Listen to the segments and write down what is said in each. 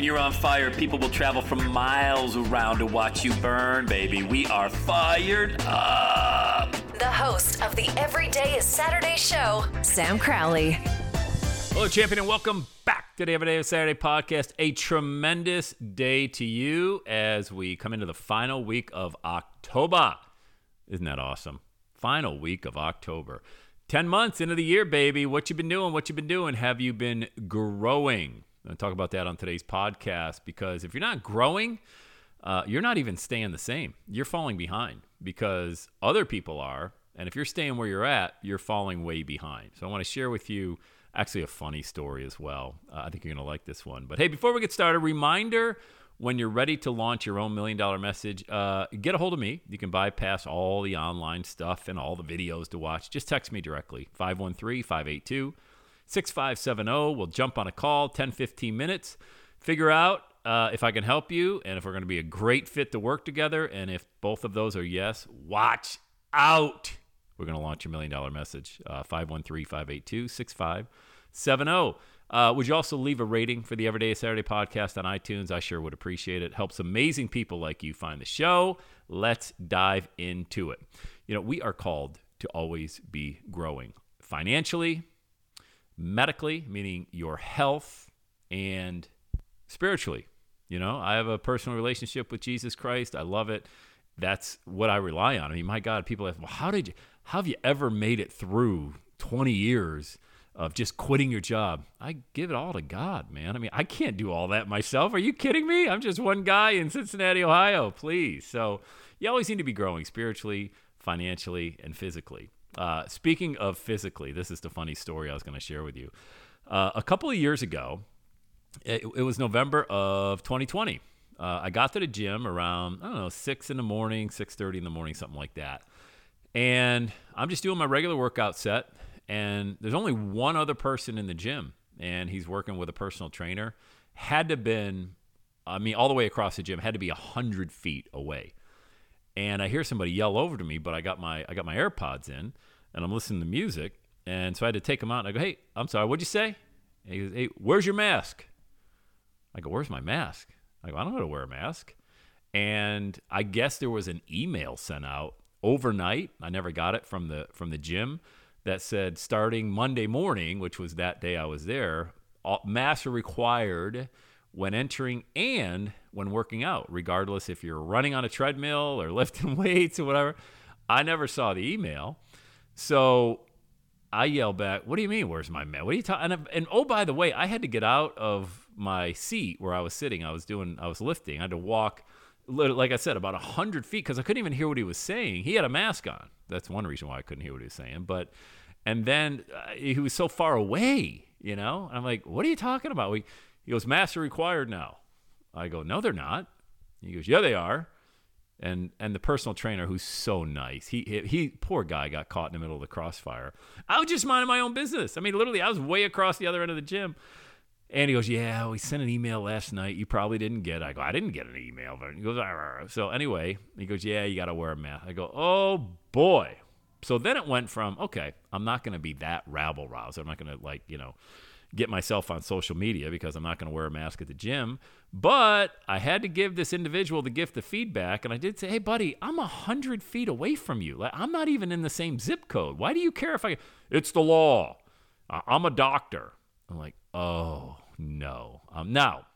When you're on fire, people will travel from miles around to watch you burn, baby. We are fired up. The host of the Everyday is Saturday show, Sam Crowley. Hello, champion, and welcome back to the Everyday is Saturday podcast. A tremendous day to you as we come into the final week of October. Isn't that awesome? Final week of October. 10 months into the year, baby. What you been doing? What you been doing? Have you been growing? I'm to talk about that on today's podcast because if you're not growing, uh, you're not even staying the same. You're falling behind because other people are. And if you're staying where you're at, you're falling way behind. So I want to share with you actually a funny story as well. Uh, I think you're going to like this one. But hey, before we get started, reminder when you're ready to launch your own million dollar message, uh, get a hold of me. You can bypass all the online stuff and all the videos to watch. Just text me directly 513 582 6570. We'll jump on a call, 10, 15 minutes, figure out uh, if I can help you and if we're going to be a great fit to work together. And if both of those are yes, watch out. We're going to launch your million dollar message, uh, 513 582 6570. Uh, would you also leave a rating for the Everyday Saturday podcast on iTunes? I sure would appreciate it. Helps amazing people like you find the show. Let's dive into it. You know, we are called to always be growing financially, medically, meaning your health, and spiritually. You know, I have a personal relationship with Jesus Christ. I love it. That's what I rely on. I mean, my God, people ask, well, how did you, how have you ever made it through 20 years of just quitting your job? I give it all to God, man. I mean, I can't do all that myself. Are you kidding me? I'm just one guy in Cincinnati, Ohio, please. So you always need to be growing spiritually, financially, and physically. Uh, speaking of physically, this is the funny story I was going to share with you. Uh, a couple of years ago, it, it was November of 2020. Uh, I got to the gym around I don't know six in the morning, six thirty in the morning, something like that. And I'm just doing my regular workout set, and there's only one other person in the gym, and he's working with a personal trainer. Had to been, I mean, all the way across the gym, had to be a hundred feet away. And I hear somebody yell over to me, but I got my I got my AirPods in, and I'm listening to music, and so I had to take them out. And I go, "Hey, I'm sorry, what'd you say?" And he goes, "Hey, where's your mask?" I go, "Where's my mask?" I go, "I don't know how to wear a mask." And I guess there was an email sent out overnight. I never got it from the from the gym that said starting Monday morning, which was that day I was there, masks are required when entering and when working out, regardless if you're running on a treadmill or lifting weights or whatever. I never saw the email, so I yell back, "What do you mean? Where's my mask? What are you talking?" And, and oh, by the way, I had to get out of my seat where I was sitting. I was doing, I was lifting. I had to walk like I said, about 100 feet because I couldn't even hear what he was saying. He had a mask on. That's one reason why I couldn't hear what he was saying. But, and then uh, he was so far away, you know? And I'm like, what are you talking about? We, he goes, master required now. I go, no, they're not. He goes, yeah, they are. And and the personal trainer, who's so nice, he, he poor guy got caught in the middle of the crossfire. I was just minding my own business. I mean, literally, I was way across the other end of the gym. And he goes, Yeah, we sent an email last night. You probably didn't get it. I go, I didn't get an email. But he goes, Arr. So anyway, he goes, Yeah, you got to wear a mask. I go, Oh boy. So then it went from, okay, I'm not going to be that rabble rouser. I'm not going to, like, you know, get myself on social media because I'm not going to wear a mask at the gym. But I had to give this individual the gift of feedback. And I did say, Hey, buddy, I'm 100 feet away from you. Like, I'm not even in the same zip code. Why do you care if I. It's the law. I'm a doctor. I'm like, oh no. Um, now,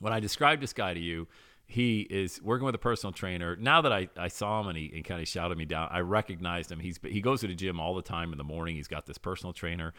when I described this guy to you, he is working with a personal trainer. Now that I, I saw him and he, he kind of shouted me down, I recognized him. He's he goes to the gym all the time in the morning. He's got this personal trainer,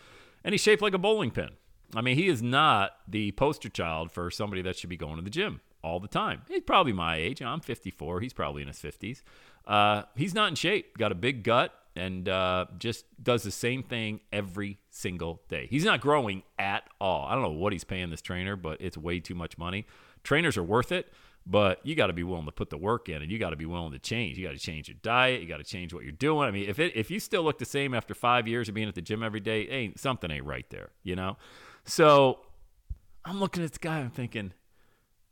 and he's shaped like a bowling pin. I mean, he is not the poster child for somebody that should be going to the gym. all the time. He's probably my age. I'm 54. He's probably in his 50s. Uh, he's not in shape. Got a big gut and uh, just does the same thing every single day. He's not growing at all. I don't know what he's paying this trainer, but it's way too much money. Trainers are worth it, but you got to be willing to put the work in, and you got to be willing to change. You got to change your diet. You got to change what you're doing. I mean, if it, if you still look the same after five years of being at the gym every day, ain't something ain't right there, you know. So I'm looking at this guy. I'm thinking,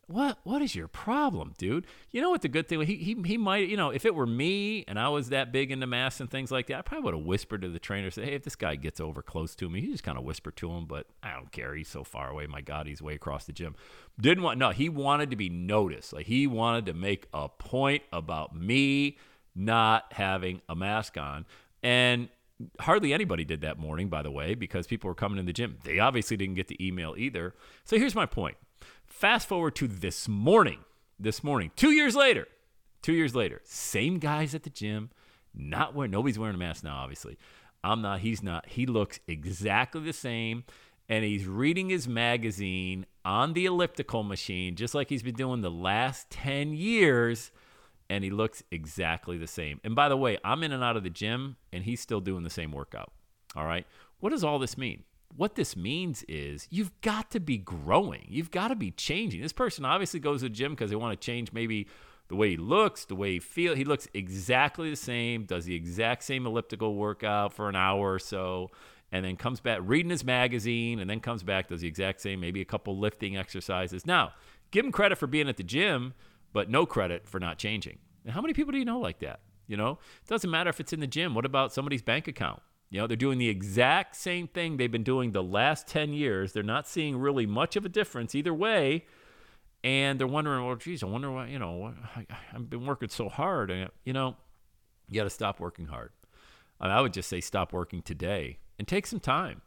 what what is your problem, dude? You know what the good thing he he he might you know if it were me and I was that big into mass and things like that, I probably would have whispered to the trainer, say, hey, if this guy gets over close to me, he just kind of whisper to him, but I don't care. He's so far away. My God, he's way across the gym. Didn't want no. He wanted to be noticed. Like he wanted to make a point about me not having a mask on, and hardly anybody did that morning, by the way, because people were coming in the gym. They obviously didn't get the email either. So here's my point Fast forward to this morning. This morning, two years later, two years later, same guys at the gym, not wearing, nobody's wearing a mask now, obviously. I'm not, he's not. He looks exactly the same, and he's reading his magazine on the elliptical machine, just like he's been doing the last 10 years, and he looks exactly the same. And by the way, I'm in and out of the gym, and he's still doing the same workout. All right. What does all this mean? What this means is you've got to be growing. You've got to be changing. This person obviously goes to the gym because they want to change maybe the way he looks, the way he feels. He looks exactly the same, does the exact same elliptical workout for an hour or so, and then comes back reading his magazine, and then comes back, does the exact same, maybe a couple lifting exercises. Now, give him credit for being at the gym, but no credit for not changing. And how many people do you know like that? You know, it doesn't matter if it's in the gym. What about somebody's bank account? You know, they're doing the exact same thing they've been doing the last 10 years. They're not seeing really much of a difference either way. And they're wondering, well, geez, I wonder why, you know, I, have been working so hard. And, you know, you got to stop working hard. I, mean, I would just say stop working today and take some time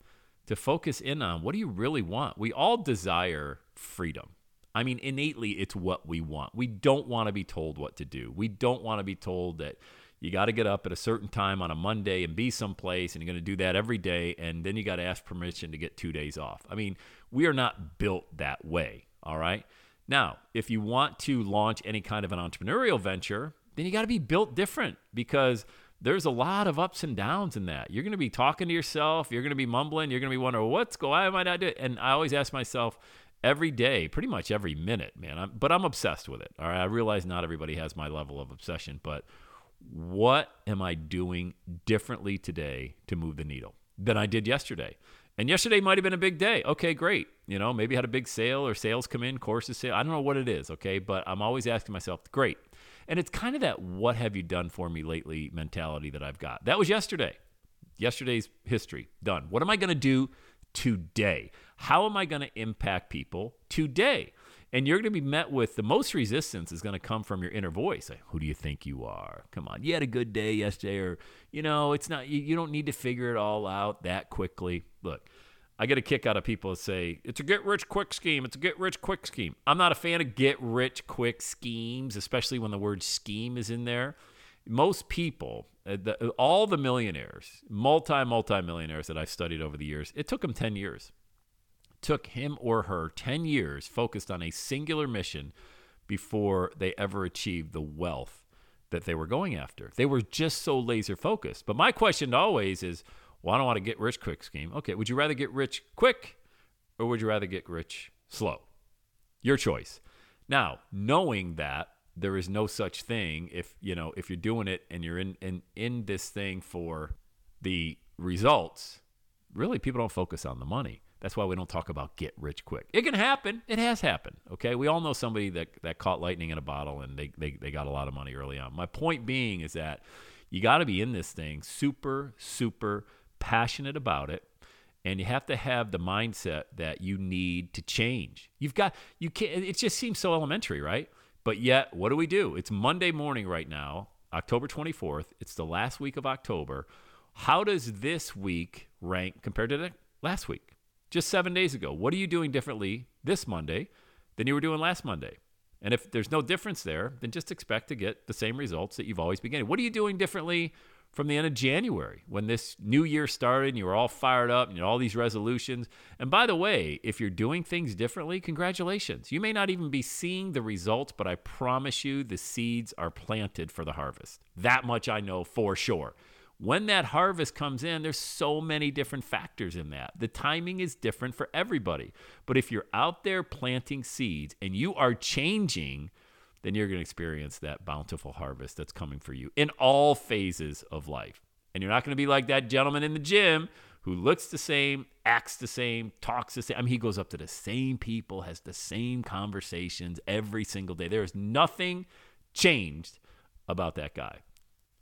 to focus in on what do you really want. We all desire freedom. I mean, innately, it's what we want. We don't want to be told what to do. We don't want to be told that you got to get up at a certain time on a Monday and be someplace, and you're going to do that every day, and then you got to ask permission to get two days off. I mean, we are not built that way, all right? Now, if you want to launch any kind of an entrepreneurial venture, then you got to be built different because there's a lot of ups and downs in that. You're going to be talking to yourself, you're going to be mumbling, you're going to be wondering, what's going on? Why am I not doing it? And I always ask myself, every day, pretty much every minute, man. I'm, but I'm obsessed with it. All right. I realize not everybody has my level of obsession, but what am I doing differently today to move the needle than I did yesterday? And yesterday might have been a big day. Okay, great. You know, maybe had a big sale or sales come in, courses sale. I don't know what it is, okay? But I'm always asking myself, great. And it's kind of that what have you done for me lately mentality that I've got. That was yesterday. Yesterday's history, done. What am I going to do today? How am I going to impact people today? And you're going to be met with the most resistance is going to come from your inner voice. Like, who do you think you are? Come on, you had a good day yesterday, or you know, it's not. You, you don't need to figure it all out that quickly. Look, I get a kick out of people that say it's a get rich quick scheme. It's a get rich quick scheme. I'm not a fan of get rich quick schemes, especially when the word scheme is in there. Most people, uh, all the millionaires, multi multi millionaires that I've studied over the years, it took them ten years took him or her 10 years focused on a singular mission before they ever achieved the wealth that they were going after. They were just so laser focused. But my question always is, well, I don't want to get rich quick scheme. Okay, would you rather get rich quick or would you rather get rich slow? Your choice. Now, knowing that there is no such thing if, you know, if you're doing it and you're in in, in this thing for the results, really people don't focus on the money. That's why we don't talk about get rich quick. It can happen. It has happened. Okay. We all know somebody that, that caught lightning in a bottle and they, they, they got a lot of money early on. My point being is that you got to be in this thing super, super passionate about it. And you have to have the mindset that you need to change. You've got, you can't, it just seems so elementary, right? But yet, what do we do? It's Monday morning right now, October 24th. It's the last week of October. How does this week rank compared to the last week? Just seven days ago. What are you doing differently this Monday than you were doing last Monday? And if there's no difference there, then just expect to get the same results that you've always been getting. What are you doing differently from the end of January when this new year started and you were all fired up and you had all these resolutions. And by the way, if you're doing things differently, congratulations. You may not even be seeing the results, but I promise you the seeds are planted for the harvest. That much I know for sure. When that harvest comes in, there's so many different factors in that. The timing is different for everybody. But if you're out there planting seeds and you are changing, then you're going to experience that bountiful harvest that's coming for you in all phases of life. And you're not going to be like that gentleman in the gym who looks the same, acts the same, talks the same. I mean, he goes up to the same people, has the same conversations every single day. There is nothing changed about that guy.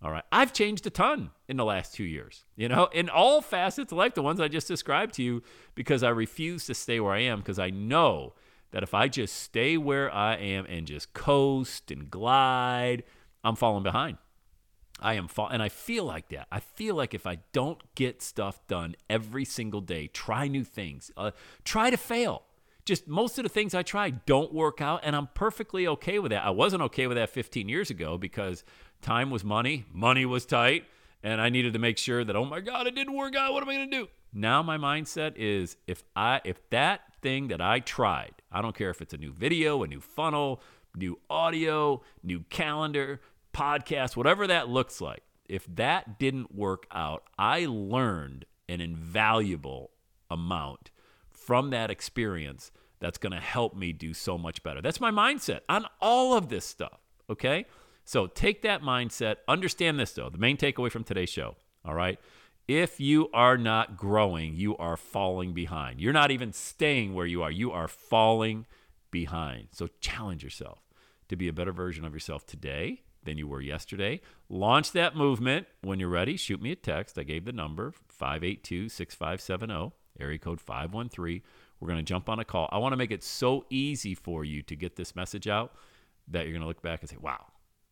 All right. I've changed a ton in the last two years, you know, in all facets like the ones I just described to you, because I refuse to stay where I am because I know that if I just stay where I am and just coast and glide, I'm falling behind. I am fall and I feel like that. I feel like if I don't get stuff done every single day, try new things, uh, try to fail. Just most of the things I try don't work out, and I'm perfectly okay with that. I wasn't okay with that 15 years ago because time was money, money was tight, and I needed to make sure that oh my god, it didn't work out. What am I going to do? Now my mindset is if I if that thing that I tried, I don't care if it's a new video, a new funnel, new audio, new calendar, podcast, whatever that looks like. If that didn't work out, I learned an invaluable amount from that experience that's going to help me do so much better. That's my mindset on all of this stuff, okay? So take that mindset. Understand this though, the main takeaway from today's show, all right? If you are not growing, you are falling behind. You're not even staying where you are. You are falling behind. So challenge yourself to be a better version of yourself today than you were yesterday. Launch that movement. When you're ready, shoot me a text. I gave the number 582 6570, area code 513. We're going to jump on a call. I want to make it so easy for you to get this message out that you're going to look back and say, wow,